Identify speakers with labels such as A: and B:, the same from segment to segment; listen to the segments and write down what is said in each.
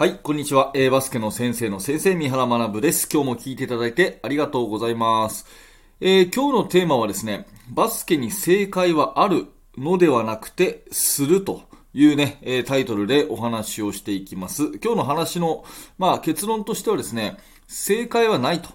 A: はい、こんにちは。えー、バスケの先生の先生、三原学です。今日も聞いていただいてありがとうございます。えー、今日のテーマはですね、バスケに正解はあるのではなくて、するというね、えー、タイトルでお話をしていきます。今日の話の、まあ結論としてはですね、正解はないと。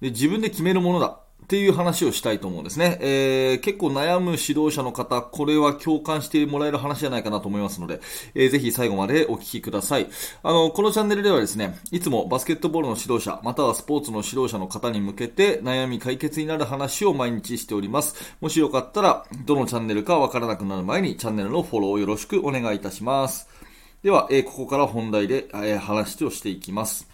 A: で自分で決めるものだ。っていう話をしたいと思うんですね。えー、結構悩む指導者の方、これは共感してもらえる話じゃないかなと思いますので、えー、ぜひ最後までお聞きください。あの、このチャンネルではですね、いつもバスケットボールの指導者、またはスポーツの指導者の方に向けて悩み解決になる話を毎日しております。もしよかったら、どのチャンネルかわからなくなる前にチャンネルのフォローをよろしくお願いいたします。では、えー、ここから本題で、え、話をしていきます。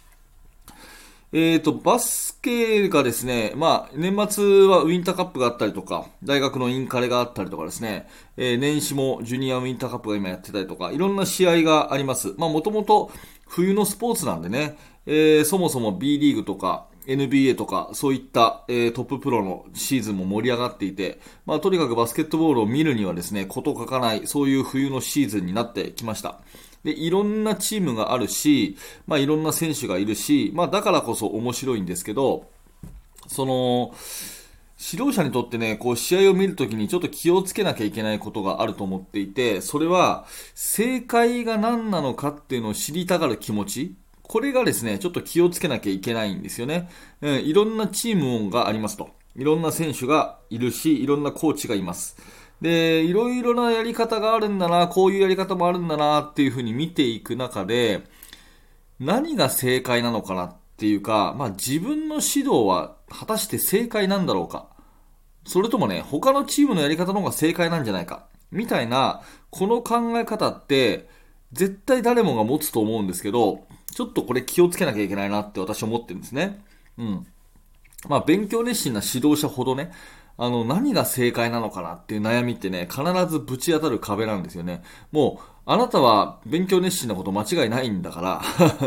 A: えっ、ー、と、バスケがですね、まあ、年末はウィンターカップがあったりとか、大学のインカレがあったりとかですね、えー、年始もジュニアウィンターカップが今やってたりとか、いろんな試合があります。まあ、もともと冬のスポーツなんでね、えー、そもそも B リーグとか、NBA とか、そういった、えー、トッププロのシーズンも盛り上がっていて、まあ、とにかくバスケットボールを見るにはですね、こと書かない、そういう冬のシーズンになってきました。で、いろんなチームがあるし、まあいろんな選手がいるし、まあだからこそ面白いんですけど、その、指導者にとってね、こう試合を見るときにちょっと気をつけなきゃいけないことがあると思っていて、それは正解が何なのかっていうのを知りたがる気持ち、これがですね、ちょっと気をつけなきゃいけないんですよね。うん、いろんなチームがありますと。いろんな選手がいるし、いろんなコーチがいます。で、いろいろなやり方があるんだな、こういうやり方もあるんだなっていうふうに見ていく中で、何が正解なのかなっていうか、まあ自分の指導は果たして正解なんだろうか。それともね、他のチームのやり方の方が正解なんじゃないか。みたいな、この考え方って、絶対誰もが持つと思うんですけど、ちょっとこれ気をつけなきゃいけないなって私思ってるんですね。うん。まあ勉強熱心な指導者ほどね、あの、何が正解なのかなっていう悩みってね、必ずぶち当たる壁なんですよね。もう、あなたは勉強熱心なこと間違いないんだから、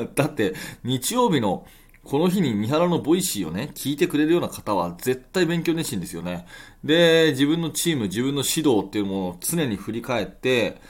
A: だって、日曜日のこの日に三原のボイシーをね、聞いてくれるような方は絶対勉強熱心ですよね。で、自分のチーム、自分の指導っていうものを常に振り返って、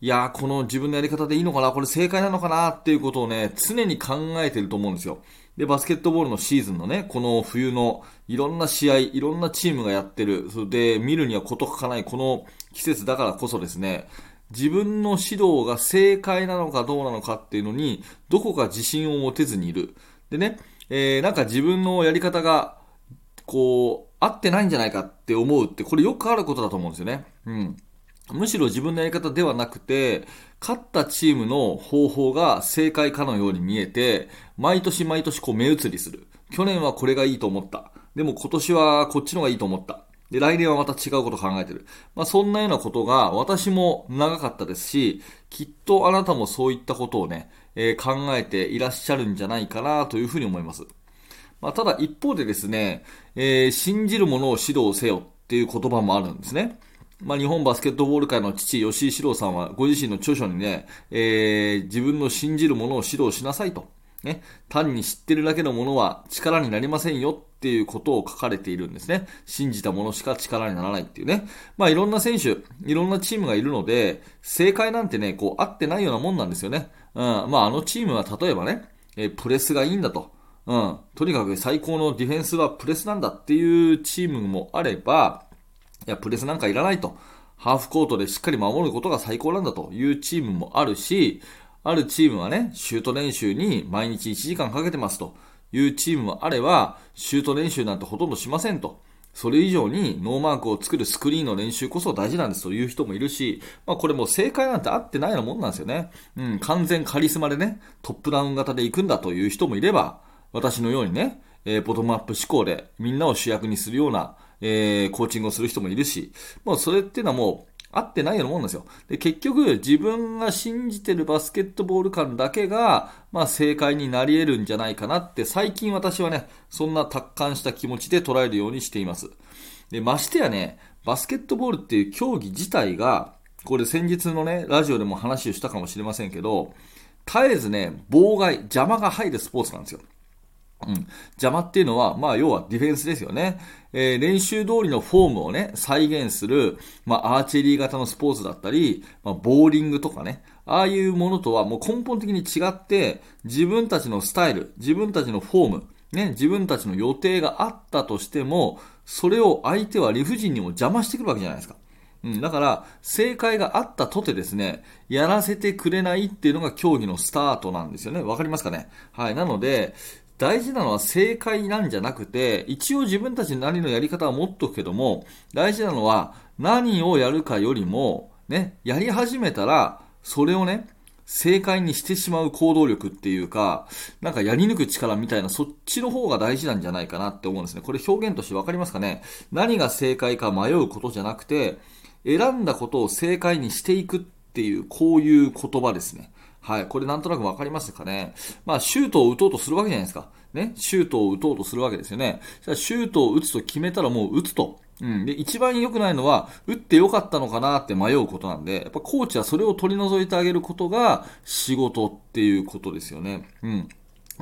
A: いやー、この自分のやり方でいいのかなこれ正解なのかなっていうことをね、常に考えてると思うんですよ。で、バスケットボールのシーズンのね、この冬のいろんな試合、いろんなチームがやってる、それで見るには事欠かないこの季節だからこそですね、自分の指導が正解なのかどうなのかっていうのに、どこか自信を持てずにいる。でね、えー、なんか自分のやり方が、こう、合ってないんじゃないかって思うって、これよくあることだと思うんですよね。うん。むしろ自分のやり方ではなくて、勝ったチームの方法が正解かのように見えて、毎年毎年こう目移りする。去年はこれがいいと思った。でも今年はこっちのがいいと思った。で、来年はまた違うこと考えてる。まあそんなようなことが私も長かったですし、きっとあなたもそういったことをね、えー、考えていらっしゃるんじゃないかなというふうに思います。まあただ一方でですね、えー、信じるものを指導せよっていう言葉もあるんですね。まあ、日本バスケットボール界の父、吉井史郎さんは、ご自身の著書にね、えー、自分の信じるものを指導しなさいと。ね、単に知ってるだけのものは力になりませんよっていうことを書かれているんですね。信じたものしか力にならないっていうね。まあいろんな選手、いろんなチームがいるので、正解なんてね、こう合ってないようなもんなんですよね。うん。まああのチームは例えばね、えー、プレスがいいんだと。うん。とにかく最高のディフェンスはプレスなんだっていうチームもあれば、いや、プレスなんかいらないと。ハーフコートでしっかり守ることが最高なんだというチームもあるし、あるチームはね、シュート練習に毎日1時間かけてますというチームもあれば、シュート練習なんてほとんどしませんと。それ以上にノーマークを作るスクリーンの練習こそ大事なんですという人もいるし、まあこれも正解なんて合ってないようなもんなんですよね。うん、完全カリスマでね、トップダウン型で行くんだという人もいれば、私のようにね、えー、ボトムアップ思考でみんなを主役にするようなえー、コーチングをする人もいるし、もうそれっていうのはもう、合ってないようなもんですよ。で、結局、自分が信じてるバスケットボール感だけが、まあ、正解になり得るんじゃないかなって、最近私はね、そんな達観した気持ちで捉えるようにしています。で、ましてやね、バスケットボールっていう競技自体が、これ先日のね、ラジオでも話をしたかもしれませんけど、絶えずね、妨害、邪魔が入るスポーツなんですよ。うん。邪魔っていうのは、まあ、要はディフェンスですよね。えー、練習通りのフォームをね、再現する、まあ、アーチェリー型のスポーツだったり、まあ、ボーリングとかね、ああいうものとはもう根本的に違って、自分たちのスタイル、自分たちのフォーム、ね、自分たちの予定があったとしても、それを相手は理不尽にも邪魔してくるわけじゃないですか。うん、だから、正解があったとてですね、やらせてくれないっていうのが競技のスタートなんですよね。わかりますかね？はい。なので、大事なのは正解なんじゃなくて、一応自分たちなりのやり方は持っとくけども、大事なのは何をやるかよりも、ね、やり始めたら、それをね、正解にしてしまう行動力っていうか、なんかやり抜く力みたいな、そっちの方が大事なんじゃないかなって思うんですね。これ表現としてわかりますかね？何が正解か迷うことじゃなくて、選んだことを正解にしていくっていう、こういう言葉ですね。はい。これなんとなくわかりますかね？まあ、シュートを打とうとするわけじゃないですか。ね？シュートを打とうとするわけですよね。じゃシュートを打つと決めたらもう打つと。うん。で、一番良くないのは、打って良かったのかなって迷うことなんで、やっぱコーチはそれを取り除いてあげることが仕事っていうことですよね。うん。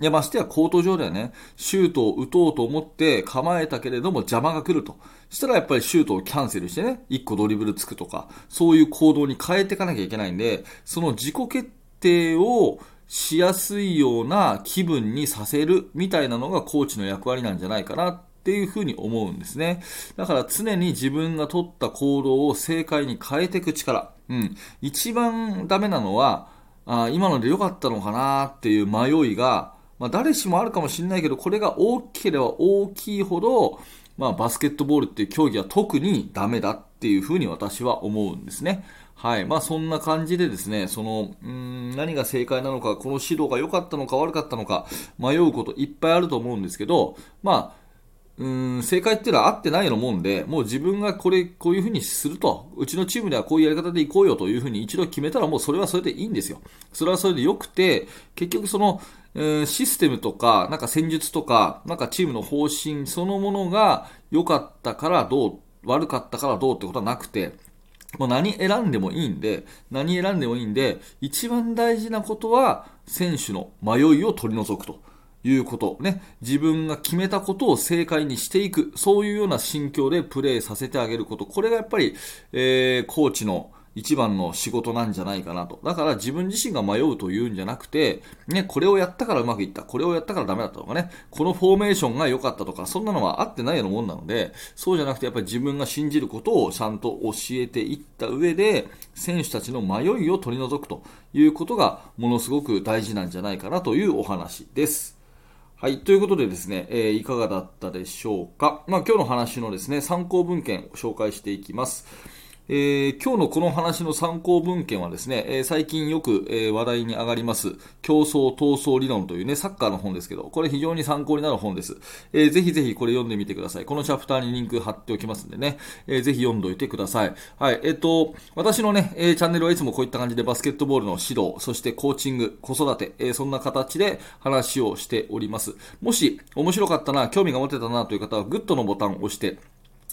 A: で、ましてやコート上ではね、シュートを打とうと思って構えたけれども邪魔が来ると。したらやっぱりシュートをキャンセルしてね、1個ドリブルつくとか、そういう行動に変えていかなきゃいけないんで、その自己決定をしやすいような気分にさせるみたいなのがコーチの役割なんじゃないかなっていうふうに思うんですね。だから常に自分が取った行動を正解に変えていく力。うん。一番ダメなのは、あ今ので良かったのかなっていう迷いが、まあ、誰しもあるかもしれないけど、これが大きければ大きいほど、まあ、バスケットボールっていう競技は特にダメだっていうふうに私は思うんですね。はい。まあ、そんな感じでですね、その、うん、何が正解なのか、この指導が良かったのか悪かったのか、迷うこといっぱいあると思うんですけど、まあ、うん、正解っていうのは合ってないようなもんで、もう自分がこれ、こういうふうにすると、うちのチームではこういうやり方でいこうよというふうに一度決めたらもうそれはそれでいいんですよ。それはそれで良くて、結局その、えー、システムとか、なんか戦術とか、なんかチームの方針そのものが良かったからどう、悪かったからどうってことはなくて、もう何選んでもいいんで、何選んでもいいんで、一番大事なことは、選手の迷いを取り除くと。いうこと。ね。自分が決めたことを正解にしていく。そういうような心境でプレーさせてあげること。これがやっぱり、えー、コーチの一番の仕事なんじゃないかなと。だから自分自身が迷うというんじゃなくて、ね、これをやったからうまくいった。これをやったからダメだったとかね。このフォーメーションが良かったとか、そんなのはあってないようなもんなので、そうじゃなくてやっぱり自分が信じることをちゃんと教えていった上で、選手たちの迷いを取り除くということがものすごく大事なんじゃないかなというお話です。はい。ということでですね、えー、いかがだったでしょうか。まあ、今日の話のですね、参考文献を紹介していきます。えー、今日のこの話の参考文献はですね、えー、最近よく、えー、話題に上がります競争闘争理論というね、サッカーの本ですけど、これ非常に参考になる本です。えー、ぜひぜひこれ読んでみてください。このチャプターにリンク貼っておきますんでね、えー、ぜひ読んどいてください。はい、えっ、と、私のね、えー、チャンネルはいつもこういった感じでバスケットボールの指導、そしてコーチング、子育て、えー、そんな形で話をしております。もし面白かったな、興味が持てたなという方はグッドのボタンを押して、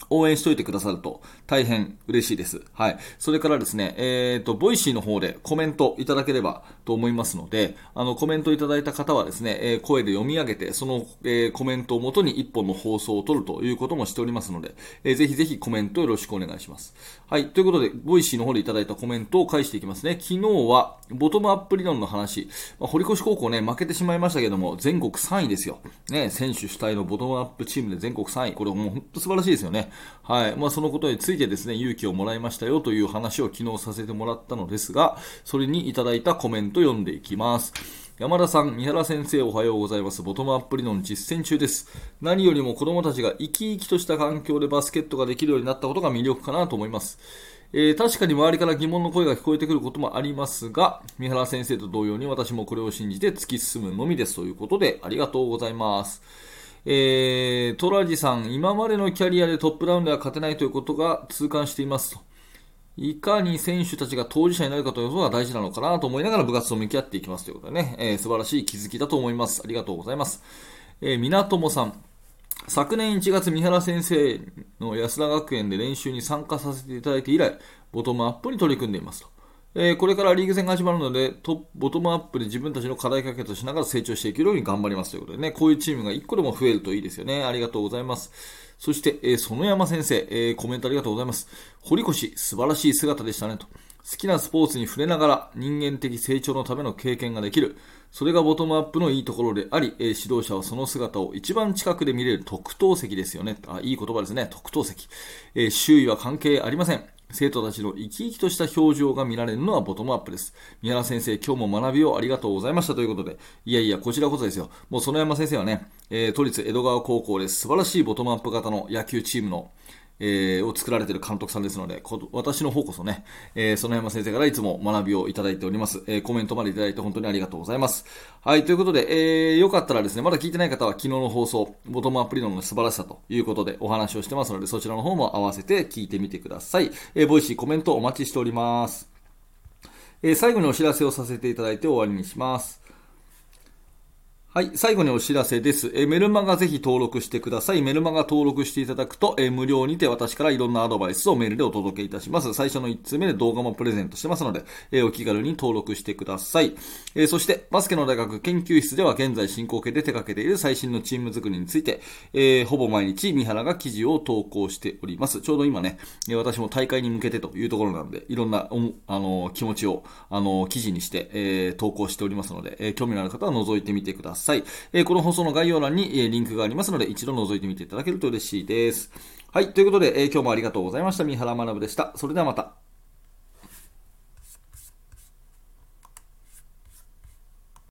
A: 応援しといてくださると大変嬉しいです。はい。それからですね、えっ、ー、と、ボイシーの方でコメントいただければと思いますので、あの、コメントいただいた方はですね、えー、声で読み上げて、その、えー、コメントをもとに一本の放送を取るということもしておりますので、えー、ぜひぜひコメントよろしくお願いします。はい。ということで、ボイシーの方でいただいたコメントを返していきますね。昨日は、ボトムアップ理論の話、まあ、堀越高校ね、負けてしまいましたけども、全国3位ですよ。ね、選手主体のボトムアップチームで全国3位。これもう本当素晴らしいですよね。はい。まあ、そのことについてですね、勇気をもらいましたよという話を昨日させてもらったのですが、それにいただいたコメント読んでいきます。山田さん、三原先生おはようございます。ボトムアップ理論実践中です。何よりも子供たちが生き生きとした環境でバスケットができるようになったことが魅力かなと思います。えー、確かに周りから疑問の声が聞こえてくることもありますが、三原先生と同様に私もこれを信じて突き進むのみですということでありがとうございます。えー、トラジさん、今までのキャリアでトップラウンドは勝てないということが痛感していますと。いかに選手たちが当事者になるかということが大事なのかなと思いながら部活と向き合っていきますということでね、えー、素晴らしい気づきだと思います。ありがとうございます。えー、みなともさん。昨年1月、三原先生の安田学園で練習に参加させていただいて以来、ボトムアップに取り組んでいますと。えー、これからリーグ戦が始まるので、トボトムアップで自分たちの課題解決をしながら成長していけるように頑張りますということでね、こういうチームが1個でも増えるといいですよね。ありがとうございます。そして、えー、園山先生、えー、コメントありがとうございます。堀越、素晴らしい姿でしたねと。好きなスポーツに触れながら人間的成長のための経験ができる。それがボトムアップのいいところであり、えー、指導者はその姿を一番近くで見れる特等席ですよね。あいい言葉ですね。特等席、えー、周囲は関係ありません。生徒たちの生き生きとした表情が見られるのはボトムアップです。宮原先生、今日も学びをありがとうございましたということで、いやいや、こちらこそですよ。もう園山先生はね、えー、都立江戸川高校です素晴らしいボトムアップ型の野球チームのえー、を作られている監督さんですので、私の方こそね、えー、その山先生からいつも学びをいただいております。えー、コメントまでいただいて本当にありがとうございます。はい、ということで、えー、よかったらですね、まだ聞いてない方は昨日の放送、ボトムアップ理論の素晴らしさということでお話をしてますので、そちらの方も合わせて聞いてみてください。えー、ボイシーコメントお待ちしております。えー、最後にお知らせをさせていただいて終わりにします。はい。最後にお知らせです。えメルマガぜひ登録してください。メルマガ登録していただくと、え無料にて私からいろんなアドバイスをメールでお届けいたします。最初の1通目で動画もプレゼントしてますので、えお気軽に登録してください。えそして、バスケの大学研究室では現在進行形で手掛けている最新のチーム作りについて、えほぼ毎日、三原が記事を投稿しております。ちょうど今ね、私も大会に向けてというところなんで、いろんな、あの、気持ちを、あの、記事にして、え投稿しておりますので、え興味のある方は覗いてみてください。さい。えー、この放送の概要欄に、え、リンクがありますので、一度覗いてみていただけると嬉しいです。はい。ということで、え、今日もありがとうございました。三原学でした。それではまた。